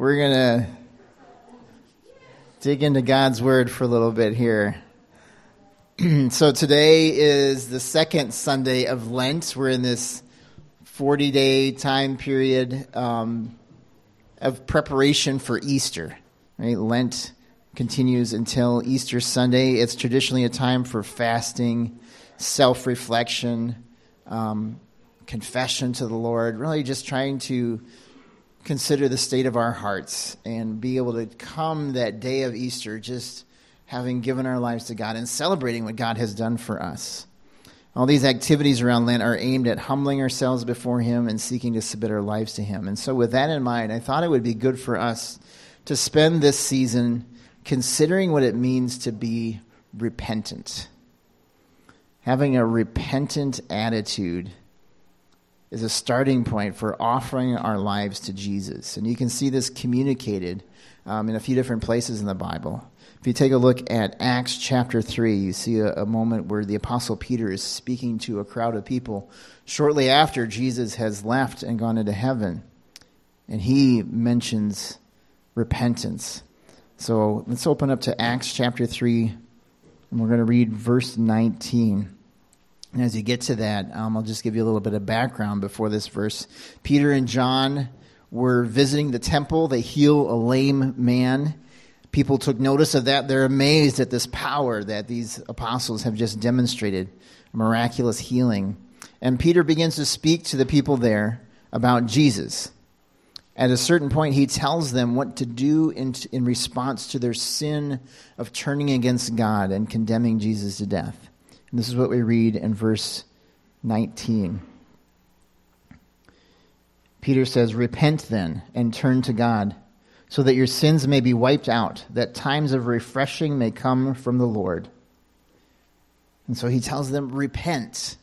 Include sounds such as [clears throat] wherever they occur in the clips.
we're going to dig into God's Word for a little bit here. [clears throat] so today is the second Sunday of Lent. We're in this 40 day time period um, of preparation for Easter. Right? Lent continues until Easter Sunday. It's traditionally a time for fasting, self reflection, um, confession to the Lord, really just trying to consider the state of our hearts and be able to come that day of Easter just having given our lives to God and celebrating what God has done for us. All these activities around Lent are aimed at humbling ourselves before Him and seeking to submit our lives to Him. And so, with that in mind, I thought it would be good for us to spend this season considering what it means to be repentant. Having a repentant attitude is a starting point for offering our lives to Jesus. And you can see this communicated um, in a few different places in the Bible. If you take a look at Acts chapter 3, you see a, a, moment where the Apostle Peter is speaking to a crowd of people shortly after Jesus has left and gone into heaven. And he mentions repentance. So let's open up to Acts chapter 3, and we're going to read verse 19. And as you get to that, um, I'll just give you a little bit of background before this verse. Peter and John were visiting the temple. They heal a lame man. People took notice of that. They're amazed at this power that these apostles have just demonstrated miraculous healing. And Peter begins to speak to the people there about Jesus. At a certain point, he tells them what to do in, in response to their sin of turning against God and condemning Jesus to death. And this is what we read in verse 19. Peter says, Repent then and turn to God, so that your sins may be wiped out, that times of refreshing may come from the Lord. And so he tells them, Repent.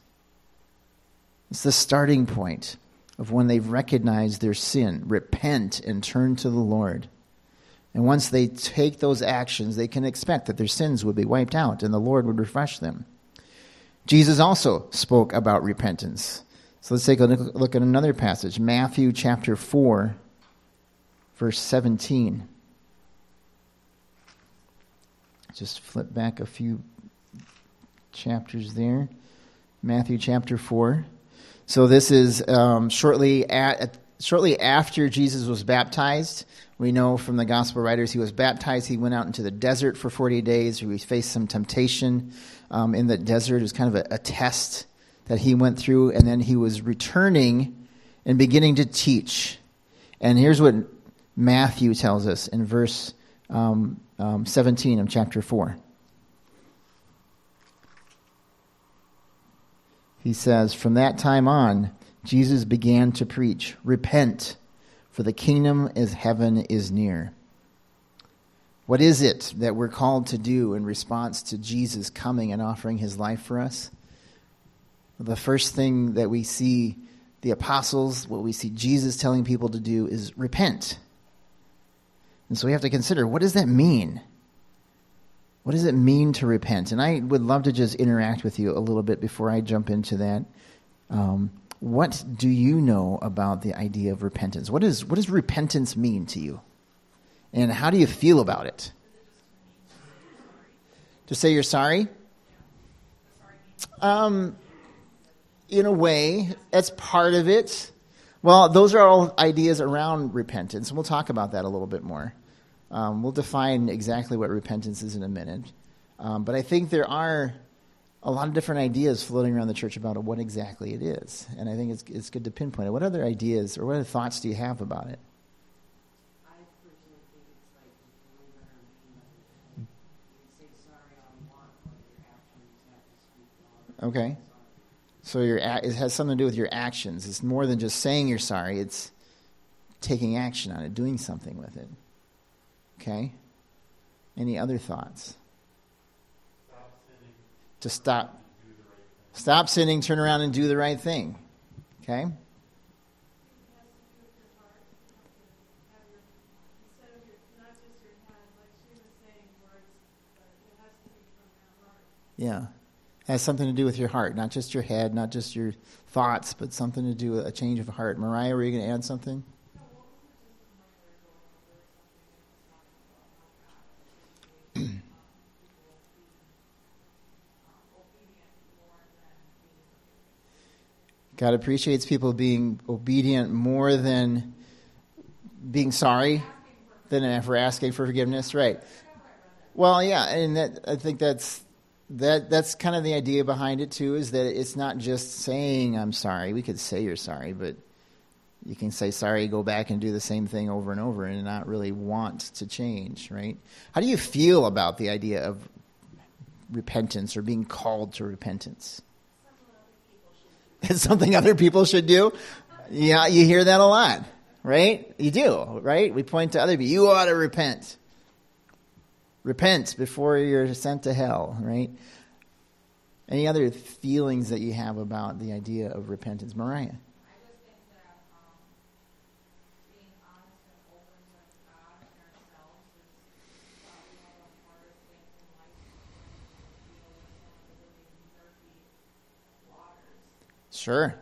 It's the starting point of when they've recognized their sin. Repent and turn to the Lord. And once they take those actions, they can expect that their sins would be wiped out and the Lord would refresh them. Jesus also spoke about repentance. So let's take a look at another passage Matthew chapter 4, verse 17. Just flip back a few chapters there. Matthew chapter 4. So this is um, shortly at, shortly after Jesus was baptized. We know from the gospel writers he was baptized. He went out into the desert for 40 days. He faced some temptation um, in the desert. It was kind of a, a test that he went through, and then he was returning and beginning to teach. And here's what Matthew tells us in verse um, um, 17 of chapter 4. He says, From that time on, Jesus began to preach, Repent, for the kingdom of heaven is near. What is it that we're called to do in response to Jesus coming and offering his life for us? The first thing that we see the apostles, what we see Jesus telling people to do is repent. And so we have to consider what does that mean? What does it mean to repent? And I would love to just interact with you a little bit before I jump into that. Um, what do you know about the idea of repentance? What, is, what does repentance mean to you? And how do you feel about it? To say you're sorry? Um, in a way, that's part of it. Well, those are all ideas around repentance, and we'll talk about that a little bit more. Um, we'll define exactly what repentance is in a minute. Um, but I think there are a lot of different ideas floating around the church about what exactly it is. And I think it's, it's good to pinpoint it. What other ideas or what other thoughts do you have about it? Okay. So your it has something to do with your actions. It's more than just saying you're sorry. It's taking action on it, doing something with it. Okay. Any other thoughts? To stop. Stop sinning. Turn around and do the right thing. Okay. Yeah has something to do with your heart, not just your head, not just your thoughts, but something to do with a change of heart. Mariah, were you going to add something? God appreciates people being obedient more than being sorry than for asking for forgiveness. Right. Well, yeah, and that, I think that's that that's kind of the idea behind it too is that it's not just saying i'm sorry we could say you're sorry but you can say sorry go back and do the same thing over and over and not really want to change right how do you feel about the idea of repentance or being called to repentance [laughs] it's something other people should do. Yeah you hear that a lot right? You do right? We point to other people. You ought to repent. Repent before you're sent to hell, right? Any other feelings that you have about the idea of repentance, Mariah? Sure.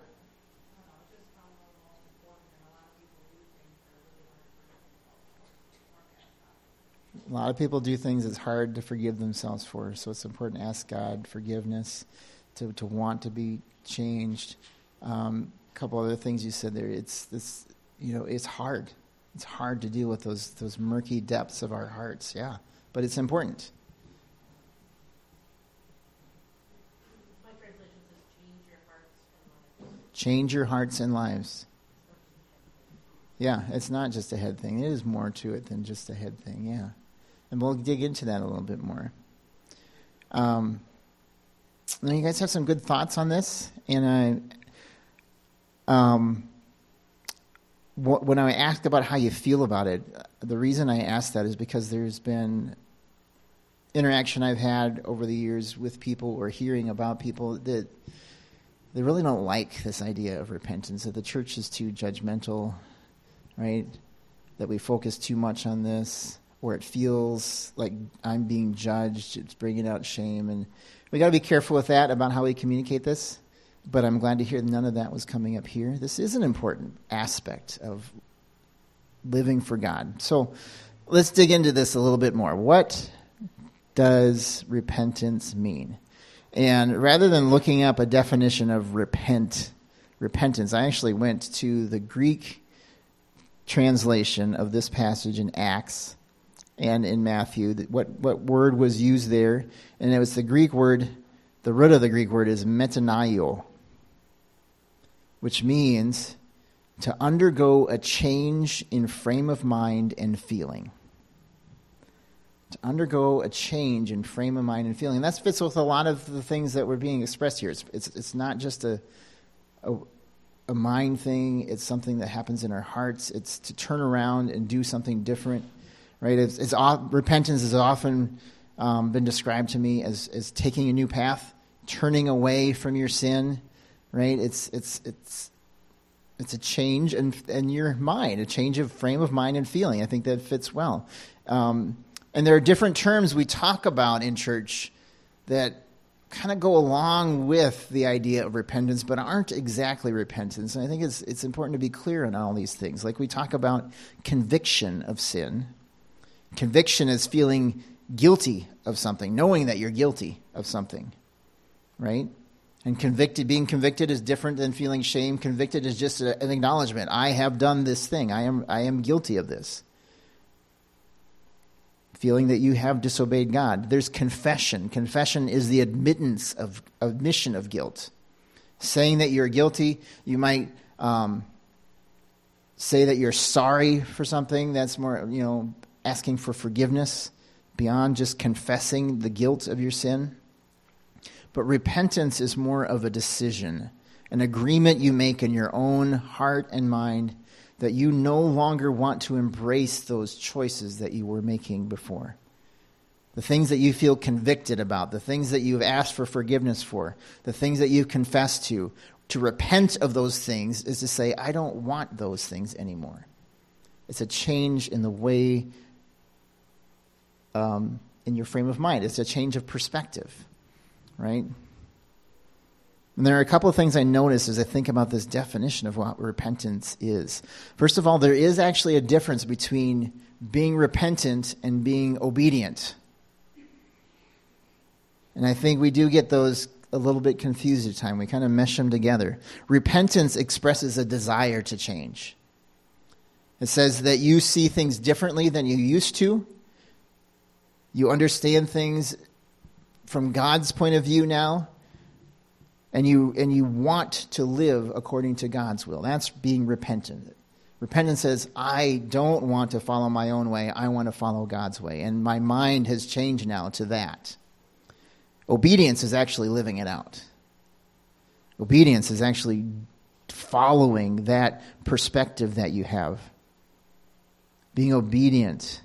a lot of people do things it's hard to forgive themselves for. So it's important to ask God forgiveness, to, to want to be changed. Um, a couple other things you said there. It's this, you know, it's hard. It's hard to deal with those those murky depths of our hearts. Yeah, but it's important. Change your hearts and lives. Yeah, it's not just a head thing. It is more to it than just a head thing. Yeah. And we'll dig into that a little bit more. Um, you guys have some good thoughts on this, and I, um, when I asked about how you feel about it, the reason I asked that is because there's been interaction I've had over the years with people or hearing about people that they really don't like this idea of repentance. That the church is too judgmental, right? That we focus too much on this where it feels like I'm being judged. It's bringing out shame. And we got to be careful with that about how we communicate this. But I'm glad to hear none of that was coming up here. This is an important aspect of living for God. So let's dig into this a little bit more. What does repentance mean? And rather than looking up a definition of repent, repentance, I actually went to the Greek translation of this passage in Acts and in Matthew. What, what word was used there? And it was the Greek word, the root of the Greek word is metanoeo, which means to undergo a change in frame of mind and feeling. To undergo a change in frame of mind and feeling. And that fits with a lot of the things that were being expressed here. It's, it's, it's not just a, a, a mind thing, it's something that happens in our hearts. It's to turn around and do something different right? It's, it's repentance has often um, been described to me as, as taking a new path, turning away from your sin, right? It's, it's, it's, it's a change in, in your mind, a change of frame of mind and feeling. I think that fits well. Um, and there are different terms we talk about in church that kind of go along with the idea of repentance, but aren't exactly repentance. And I think it's, it's important to be clear on all these things. Like we talk about conviction of sin, Conviction is feeling guilty of something, knowing that you're guilty of something, right? And convicted, being convicted is different than feeling shame. Convicted is just an acknowledgement. I have done this thing. I am, I am guilty of this. Feeling that you have disobeyed God. There's confession. Confession is the admittance of admission of guilt. Saying that you're guilty, you might um, say that you're sorry for something. That's more, you know, asking for forgiveness beyond just confessing the guilt of your sin. But repentance is more of a decision, an agreement you make in your own heart and mind that you no longer want to embrace those choices that you were making before. The things that you feel convicted about, the things that you've asked for forgiveness for, the things that you've confessed to, to repent of those things is to say, I don't want those things anymore. It's a change in the way um, in your frame of mind. It's a change of perspective, right? And there are a couple of things I notice as I think about this definition of what repentance is. First of all, there is actually a difference between being repentant and being obedient. And I think we do get those a little bit confused at time. We kind of mesh them together. Repentance expresses a desire to change. It says that you see things differently than you used to. You understand things from God's point of view now. And you, and you want to live according to God's will. That's being repentant. Repentance says, I don't want to follow my own way. I want to follow God's way. And my mind has changed now to that. Obedience is actually living it out. Obedience is actually following that perspective that you have. Being obedient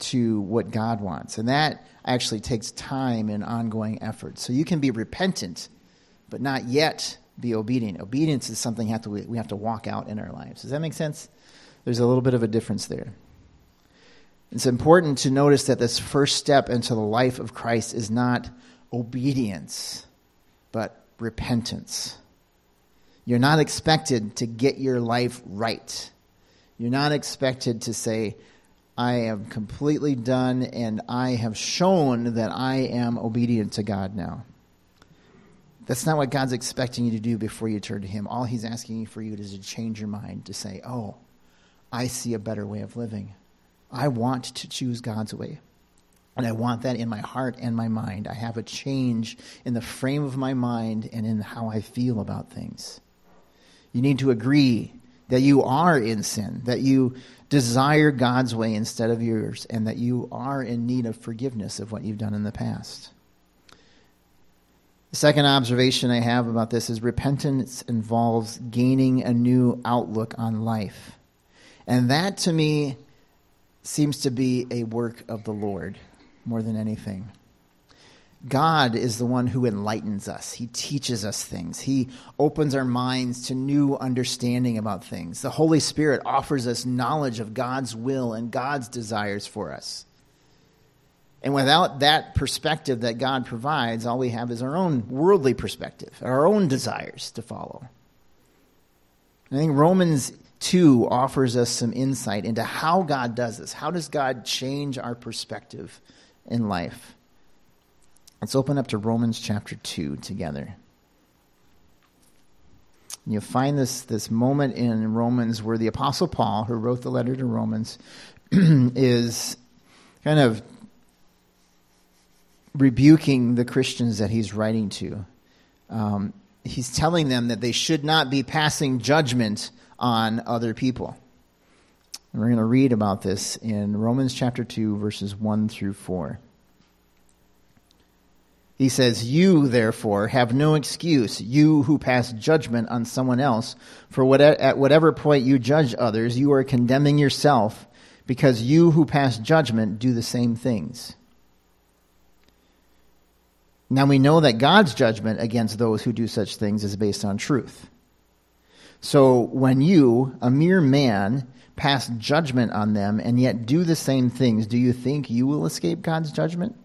to what God wants. And that actually takes time and ongoing effort. So you can be repentant, but not yet be obedient. Obedience is something have to, we have to walk out in our lives. Does that make sense? There's a little bit of a difference there. It's important to notice that this first step into the life of Christ is not obedience, but repentance. You're not expected to get your life right. You're not expected to say, I am completely done and I have shown that I am obedient to God now. That's not what God's expecting you to do before you turn to Him. All He's asking for you is to change your mind, to say, Oh, I see a better way of living. I want to choose God's way. And I want that in my heart and my mind. I have a change in the frame of my mind and in how I feel about things. You need to agree that you are in sin, that you desire God's way instead of yours, and that you are in need of forgiveness of what you've done in the past. The second observation I have about this is repentance involves gaining a new outlook on life. And that to me seems to be a work of the Lord more than anything. God is the one who enlightens us. He teaches us things. He opens our minds to new understanding about things. The Holy Spirit offers us knowledge of God's will and God's desires for us. And without that perspective that God provides, all we have is our own worldly perspective, our own desires to follow. I think Romans 2 offers us some insight into how God does this. How does God change our perspective in life? Let's open up to Romans chapter 2 together. And you'll find this, this moment in Romans where the Apostle Paul, who wrote the letter to Romans, [clears throat] is kind of rebuking the Christians that he's writing to. Um, he's telling them that they should not be passing judgment on other people. And we're going to read about this in Romans chapter 2, verses 1 through 4. He says, You, therefore, have no excuse, you who pass judgment on someone else. For what, at whatever point you judge others, you are condemning yourself, because you who pass judgment do the same things. Now we know that God's judgment against those who do such things is based on truth. So when you, a mere man, pass judgment on them and yet do the same things, do you think you will escape God's judgment?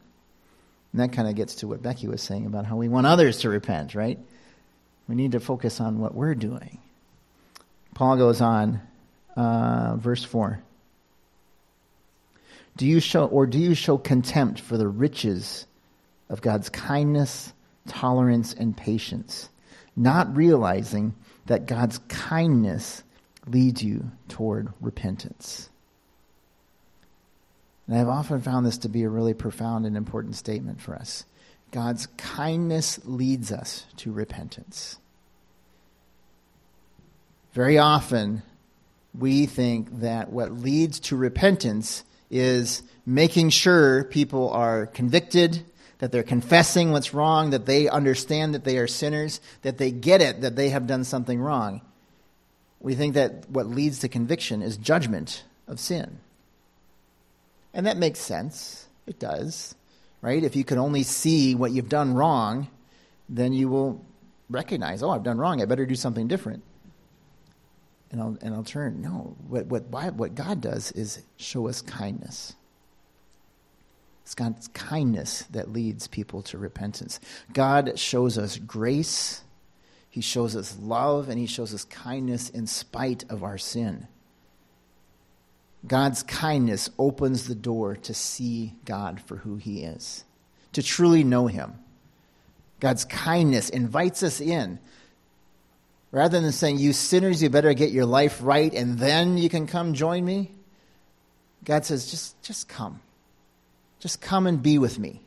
And that kind of gets to what Becky was saying about how we want others to repent, right? We need to focus on what we're doing. Paul goes on, uh, verse 4. Do you show, or do you show contempt for the riches of God's kindness, tolerance, and patience, not realizing that God's kindness leads you toward repentance? And I've often found this to be a really profound and important statement for us. God's kindness leads us to repentance. Very often, we think that what leads to repentance is making sure people are convicted, that they're confessing what's wrong, that they understand that they are sinners, that they get it, that they have done something wrong. We think that what leads to conviction is judgment of sin. And that makes sense. It does, right? If you can only see what you've done wrong, then you will recognize, oh, I've done wrong. I better do something different. And I'll, and I'll turn. No, what, what, what God does is show us kindness. It's God's kindness that leads people to repentance. God shows us grace, He shows us love, and He shows us kindness in spite of our sin. God's kindness opens the door to see God for who he is, to truly know him. God's kindness invites us in. Rather than saying, You sinners, you better get your life right and then you can come join me, God says, Just, just come. Just come and be with me.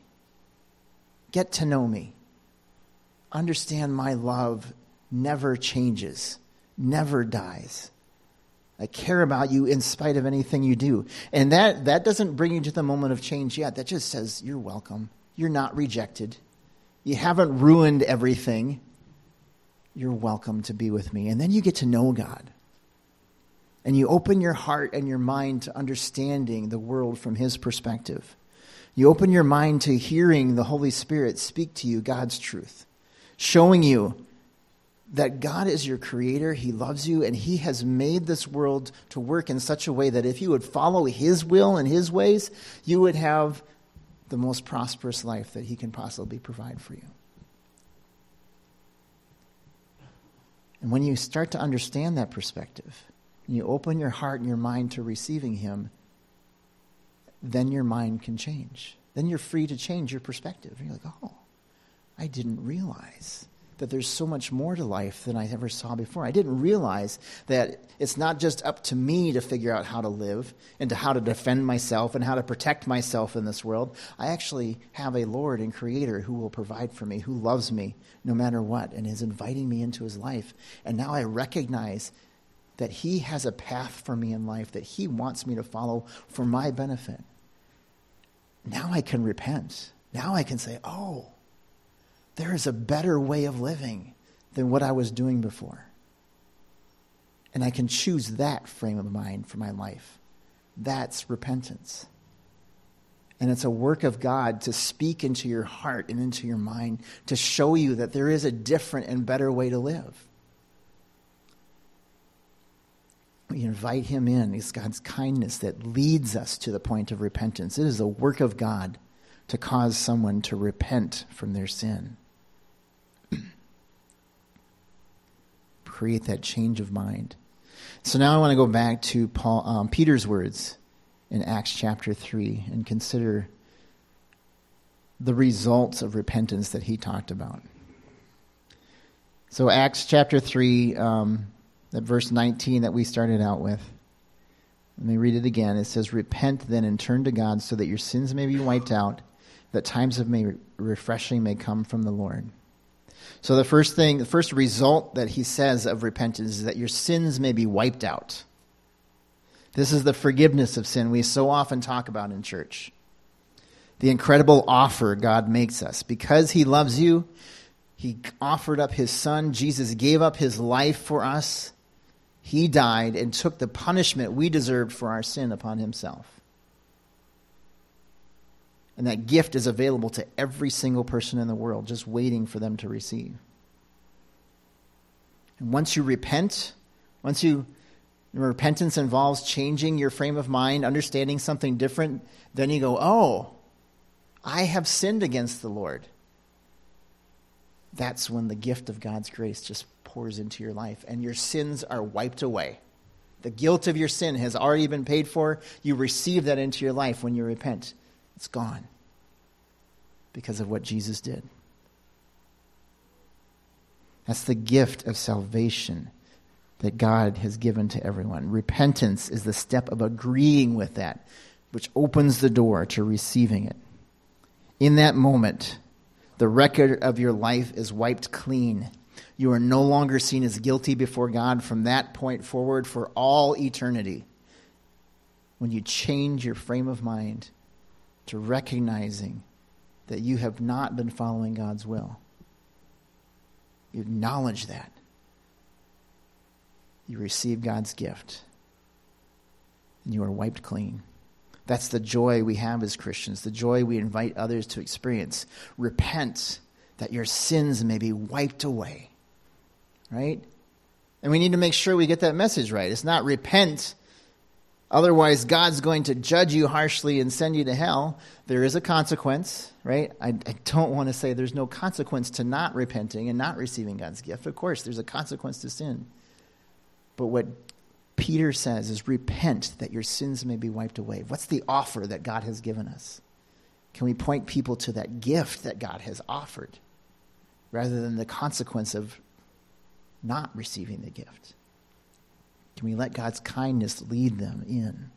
Get to know me. Understand my love never changes, never dies. I care about you in spite of anything you do. And that, that doesn't bring you to the moment of change yet. That just says, You're welcome. You're not rejected. You haven't ruined everything. You're welcome to be with me. And then you get to know God. And you open your heart and your mind to understanding the world from His perspective. You open your mind to hearing the Holy Spirit speak to you God's truth, showing you that God is your creator, He loves you, and He has made this world to work in such a way that if you would follow His will and His ways, you would have the most prosperous life that He can possibly provide for you. And when you start to understand that perspective, and you open your heart and your mind to receiving Him, then your mind can change. Then you're free to change your perspective. And you're like, oh, I didn't realize that there's so much more to life than I ever saw before. I didn't realize that it's not just up to me to figure out how to live and to how to defend myself and how to protect myself in this world. I actually have a Lord and Creator who will provide for me, who loves me no matter what, and is inviting me into his life. And now I recognize that he has a path for me in life that he wants me to follow for my benefit. Now I can repent. Now I can say, oh, there is a better way of living than what I was doing before. And I can choose that frame of mind for my life. That's repentance. And it's a work of God to speak into your heart and into your mind to show you that there is a different and better way to live. We invite Him in. It's God's kindness that leads us to the point of repentance. It is a work of God to cause someone to repent from their sin. [clears throat] create that change of mind. So now I want to go back to Paul, um, Peter's words in Acts chapter 3 and consider the results of repentance that he talked about. So, Acts chapter 3, um, that verse 19 that we started out with. Let me read it again. It says, Repent then and turn to God so that your sins may be wiped out, that times of may, refreshing may come from the Lord. So the first thing, the first result that he says of repentance is that your sins may be wiped out. This is the forgiveness of sin we so often talk about in church. The incredible offer God makes us. Because he loves you, he offered up his son. Jesus gave up his life for us. He died and took the punishment we deserved for our sin upon himself. And that gift is available to every single person in the world, just waiting for them to receive. And once you repent, once you repentance involves changing your frame of mind, understanding something different, then you go, "Oh, I have sinned against the Lord." That's when the gift of God's grace just pours into your life and your sins are wiped away. The guilt of your sin has already been paid for. You receive that into your life when you repent. It's gone because of what Jesus did. That's the gift of salvation that God has given to everyone. Repentance is the step of agreeing with that, which opens the door to receiving it. In that moment, the record of your life is wiped clean. You are no longer seen as guilty before God from that point forward for all eternity. When you change your frame of mind to recognizing that you have not been following God's will. You acknowledge that. You receive God's gift. And you are wiped clean. That's the joy we have as Christians, the joy we invite others to experience. Repent that your sins may be wiped away. Right? And we need to make sure we get that message right. It's not repent Otherwise, God's going to judge you harshly and send you to hell. There is a consequence, right? I, I, don't want to say there's no consequence to not repenting and not receiving God's gift. Of course, there's a consequence to sin. But what Peter says is repent that your sins may be wiped away. What's the offer that God has given us? Can we point people to that gift that God has offered? rather than the consequence of not receiving the gift? Can we let God's kindness lead them in?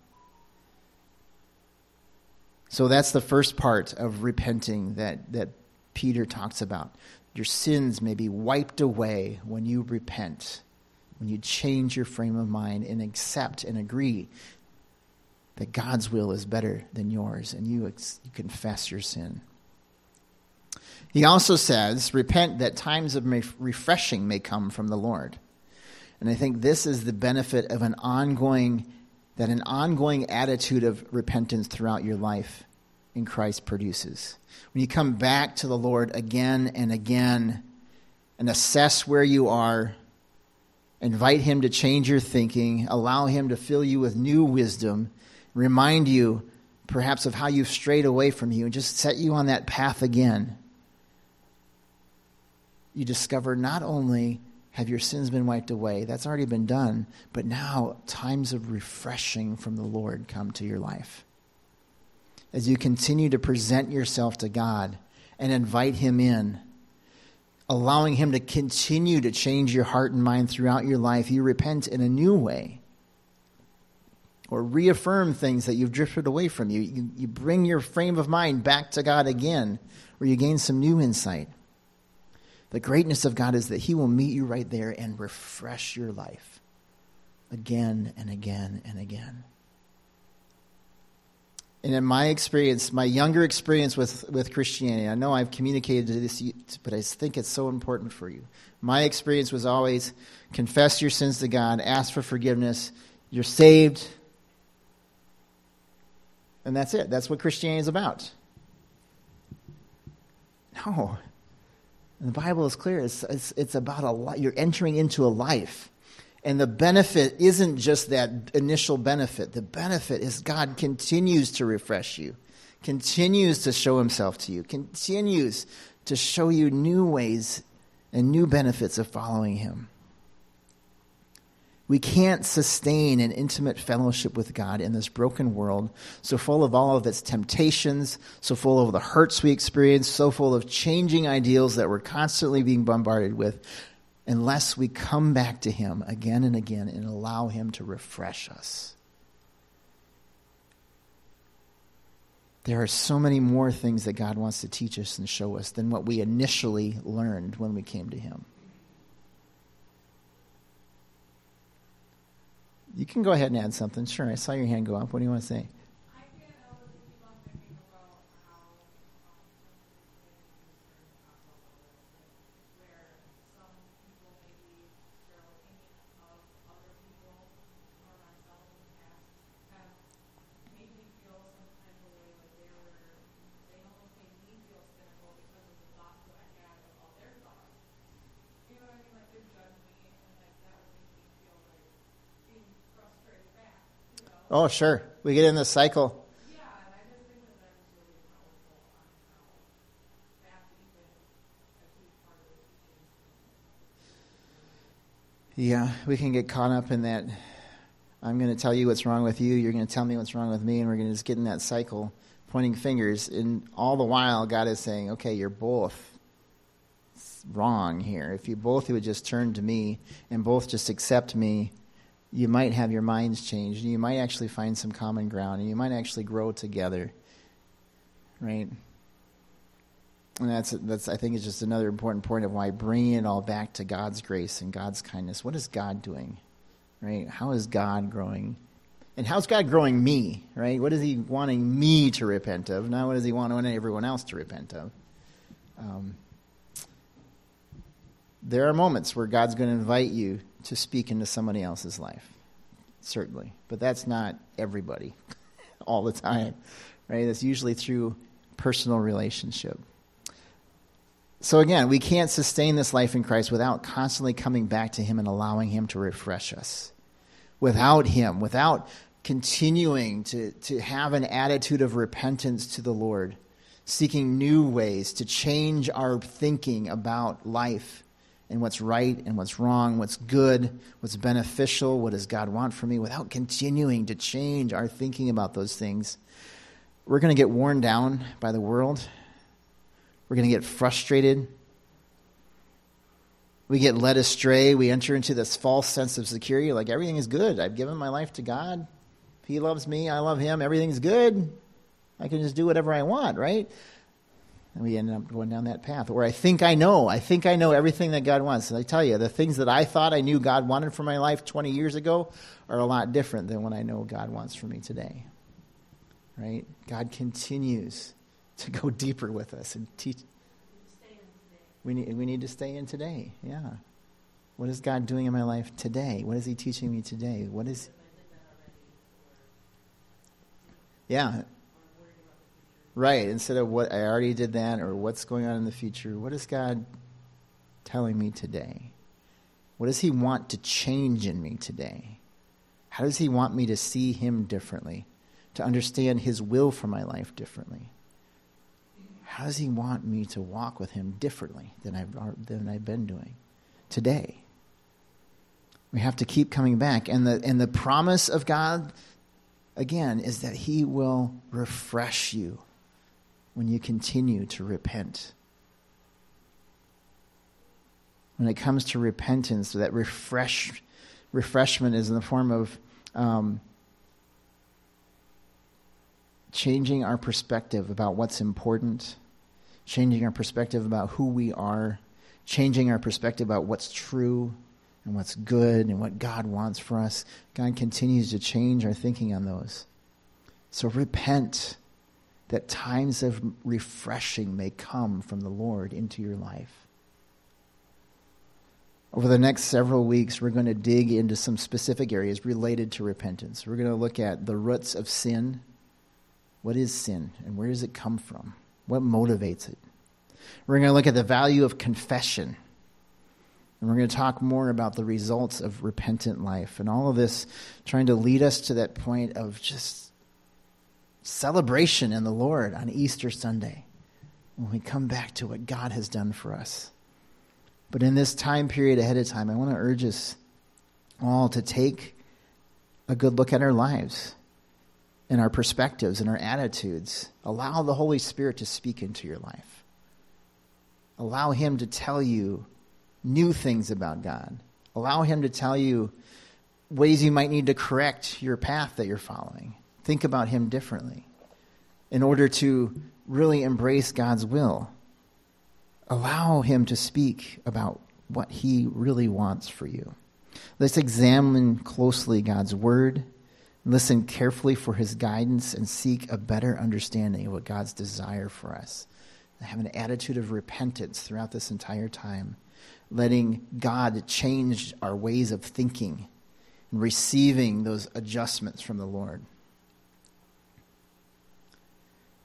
So that's the first part of repenting that, that Peter talks about. Your sins may be wiped away when you repent, when you change your frame of mind and accept and agree that God's will is better than yours and you, ex- you confess your sin. He also says, Repent that times of refreshing may come from the Lord. And I think this is the benefit of an ongoing that an ongoing attitude of repentance throughout your life in Christ produces. When you come back to the Lord again and again and assess where you are, invite Him to change your thinking, allow Him to fill you with new wisdom, remind you perhaps of how you've strayed away from you, and just set you on that path again. You discover not only have your sins been wiped away? That's already been done. But now times of refreshing from the Lord come to your life. As you continue to present yourself to God and invite Him in, allowing Him to continue to change your heart and mind throughout your life, you repent in a new way. Or reaffirm things that you've drifted away from. You, you, you bring your frame of mind back to God again, or you gain some new insight. The greatness of God is that He will meet you right there and refresh your life again and again and again. And in my experience, my younger experience with, with Christianity, I know I've communicated this, but I think it's so important for you. My experience was always confess your sins to God, ask for forgiveness, you're saved, and that's it. That's what Christianity is about. No. The Bible is clear. It's, it's, it's about a life. You're entering into a life. And the benefit isn't just that initial benefit. The benefit is God continues to refresh you, continues to show himself to you, continues to show you new ways and new benefits of following him. We can't sustain an intimate fellowship with God in this broken world, so full of all of its temptations, so full of the hurts we experience, so full of changing ideals that we're constantly being bombarded with, unless we come back to Him again and again and allow Him to refresh us. There are so many more things that God wants to teach us and show us than what we initially learned when we came to Him. You can go ahead and add something. Sure, I saw your hand go up. What do you want to say? Oh, sure. We get in this cycle. Yeah, we can get caught up in that. I'm going to tell you what's wrong with you. You're going to tell me what's wrong with me, and we're going to just get in that cycle, pointing fingers. And all the while, God is saying, "Okay, you're both wrong here. If you both would just turn to me and both just accept me, you might have your minds changed, and you might actually find some common ground, and you might actually grow together, right? And that's that's I think is just another important point of why bringing it all back to God's grace and God's kindness. What is God doing, right? How is God growing? And how's God growing me, right? What is He wanting me to repent of? Not what does He want everyone else to repent of? Um, there are moments where God's going to invite you to speak into somebody else's life, certainly. But that's not everybody [laughs] all the time, right? That's usually through personal relationship. So again, we can't sustain this life in Christ without constantly coming back to Him and allowing Him to refresh us. Without Him, without continuing to, to have an attitude of repentance to the Lord, seeking new ways to change our thinking about life and what's right and what's wrong, what's good, what's beneficial, what does God want for me, without continuing to change our thinking about those things, we're going to get worn down by the world. We're going to get frustrated. We get led astray. We enter into this false sense of security like everything is good. I've given my life to God. He loves me. I love him. Everything's good. I can just do whatever I want, right? And we end up going down that path. where I think I know. I think I know everything that God wants. And I tell you, the things that I thought I knew God wanted for my life 20 years ago are a lot different than what I know God wants for me today. Right? God continues to go deeper with us and teach. We need, we need to stay in today. Yeah. What is God doing in my life today? What is He teaching me today? What is. Yeah. Right. Instead of what I already did that or what's going on in the future, what is God telling me today? What does He want to change in me today? How does He want me to see Him differently? To understand His will for my life differently? How does He want me to walk with Him differently than I've, than I've been doing today? We have to keep coming back. And the, and the promise of God, again, is that He will refresh you when you continue to repent. When it comes to repentance, that refresh, refreshment is in the form of um, changing our perspective about what's important, changing our perspective about who we are, changing our perspective about what's true and what's good and what God wants for us. God continues to change our thinking on those. So repent that times of refreshing may come from the Lord into your life. Over the next several weeks, we're going to dig into some specific areas related to repentance. We're going to look at the roots of sin. What is sin and where does it come from? What motivates it? We're going to look at the value of confession. And we're going to talk more about the results of repentant life and all of this trying to lead us to that point of just celebration in the Lord on Easter Sunday when we come back to what God has done for us. But in this time period ahead of time, I want to urge us all to take a good look at our lives and our perspectives and our attitudes. Allow the Holy Spirit to speak into your life. Allow Him to tell you new things about God. Allow Him to tell you ways you might need to correct your path that you're following think about Him differently in order to really embrace God's will. Allow Him to speak about what He really wants for you. Let's examine closely God's Word, listen carefully for His guidance, and seek a better understanding of what God's desire for us. have an attitude of repentance throughout this entire time, letting God change our ways of thinking and receiving those adjustments from the Lord.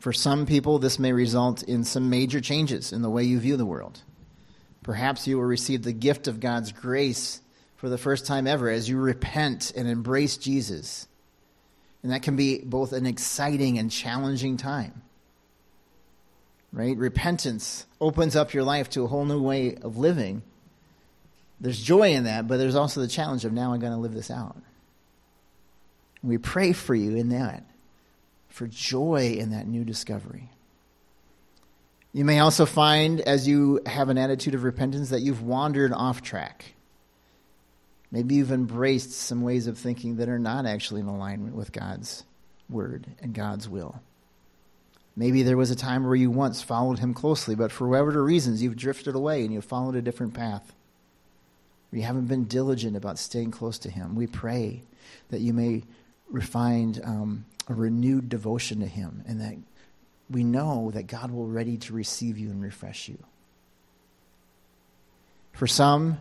For some people, this may result in some major changes in the way you view the world. Perhaps you will receive the gift of God's grace for the first time ever as you repent and embrace Jesus. And that can be both an exciting and challenging time. Right? Repentance opens up your life to a whole new way of living. There's joy in that, but there's also the challenge of now I'm going to live this out. We pray for you in that for joy in that new discovery. You may also find, as you have an attitude of repentance, that you've wandered off track. Maybe you've embraced some ways of thinking that are not actually in alignment with God's word and God's will. Maybe there was a time where you once followed him closely, but for whatever reasons, you've drifted away and you've followed a different path. You haven't been diligent about staying close to him. We pray that you may refine um, a renewed devotion to Him, and that we know that God will ready to receive you and refresh you. For some,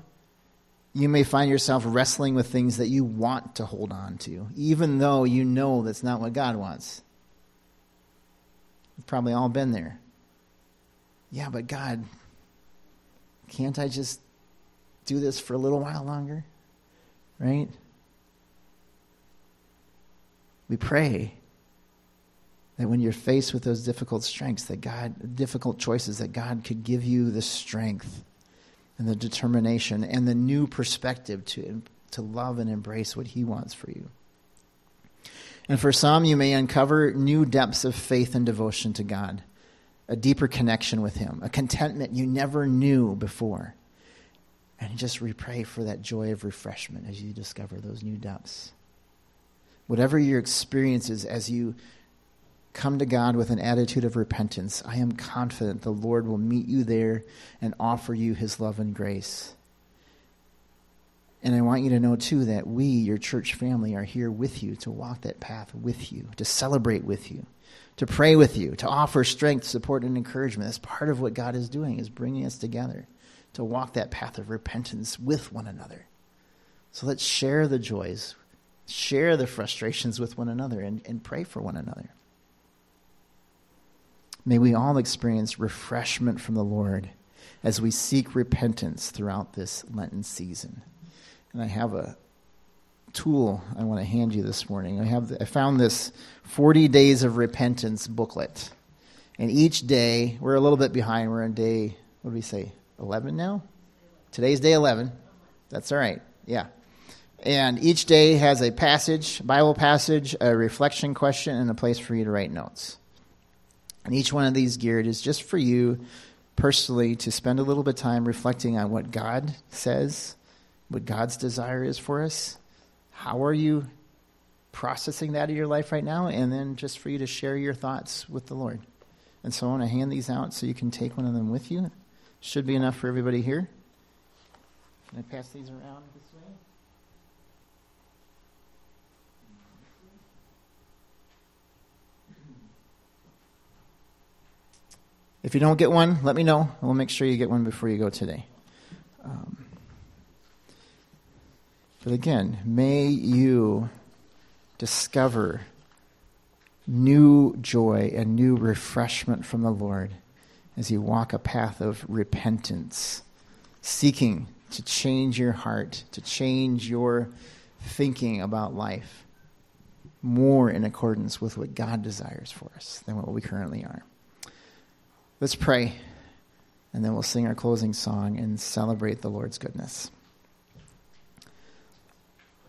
you may find yourself wrestling with things that you want to hold on to, even though you know that's not what God wants. We've probably all been there. Yeah, but God, can't I just do this for a little while longer? Right? We pray that when you're faced with those difficult strengths, that God, difficult choices, that God could give you the strength and the determination and the new perspective to, to love and embrace what He wants for you. And for some, you may uncover new depths of faith and devotion to God, a deeper connection with Him, a contentment you never knew before. And just we pray for that joy of refreshment as you discover those new depths. Whatever your experience is as you come to God with an attitude of repentance, I am confident the Lord will meet you there and offer you his love and grace. And I want you to know, too, that we, your church family, are here with you to walk that path with you, to celebrate with you, to pray with you, to offer strength, support, and encouragement. That's part of what God is doing, is bringing us together to walk that path of repentance with one another. So let's share the joys, share the frustrations with one another, and, and pray for one another. May we all experience refreshment from the Lord as we seek repentance throughout this Lenten season. And I have a tool I want to hand you this morning. I have I found this 40 days of repentance booklet. And each day, we're a little bit behind. We're on day, what do we say, 11 now? Today's day 11. That's all right. Yeah. And each day has a passage, Bible passage, a reflection question, and a place for you to write notes. And each one of these geared is just for you personally to spend a little bit of time reflecting on what God says, what God's desire is for us. How are you processing that in your life right now? And then just for you to share your thoughts with the Lord. And so I want to hand these out so you can take one of them with you. Should be enough for everybody here. Can I pass these around this way? If you don't get one, let me know. We'll make sure you get one before you go today. Um, but again, may you discover new joy and new refreshment from the Lord as you walk a path of repentance, seeking to change your heart, to change your thinking about life more in accordance with what God desires for us than what we currently are. Let's pray, and then we'll sing our closing song and celebrate the Lord's goodness.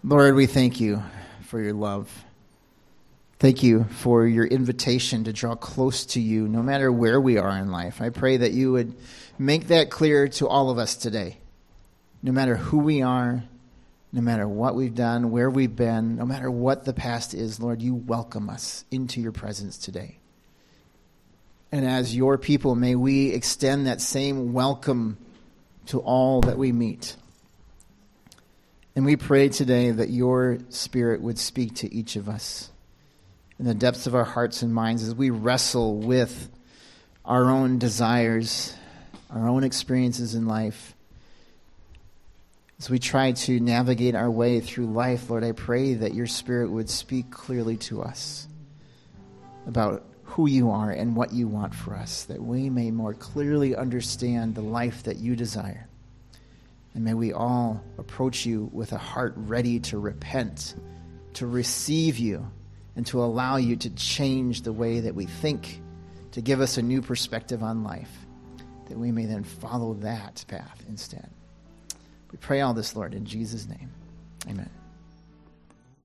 Lord, we thank you for your love. Thank you for your invitation to draw close to you no matter where we are in life. I pray that you would make that clear to all of us today. No matter who we are, no matter what we've done, where we've been, no matter what the past is, Lord, you welcome us into your presence today. And as your people, may we extend that same welcome to all that we meet. And we pray today that your spirit would speak to each of us in the depths of our hearts and minds as we wrestle with our own desires, our own experiences in life. As we try to navigate our way through life, Lord, I pray that your spirit would speak clearly to us about who you are and what you want for us, that we may more clearly understand the life that you desire. And may we all approach you with a heart ready to repent, to receive you, and to allow you to change the way that we think, to give us a new perspective on life, that we may then follow that path instead. We pray all this, Lord, in Jesus' name. Amen.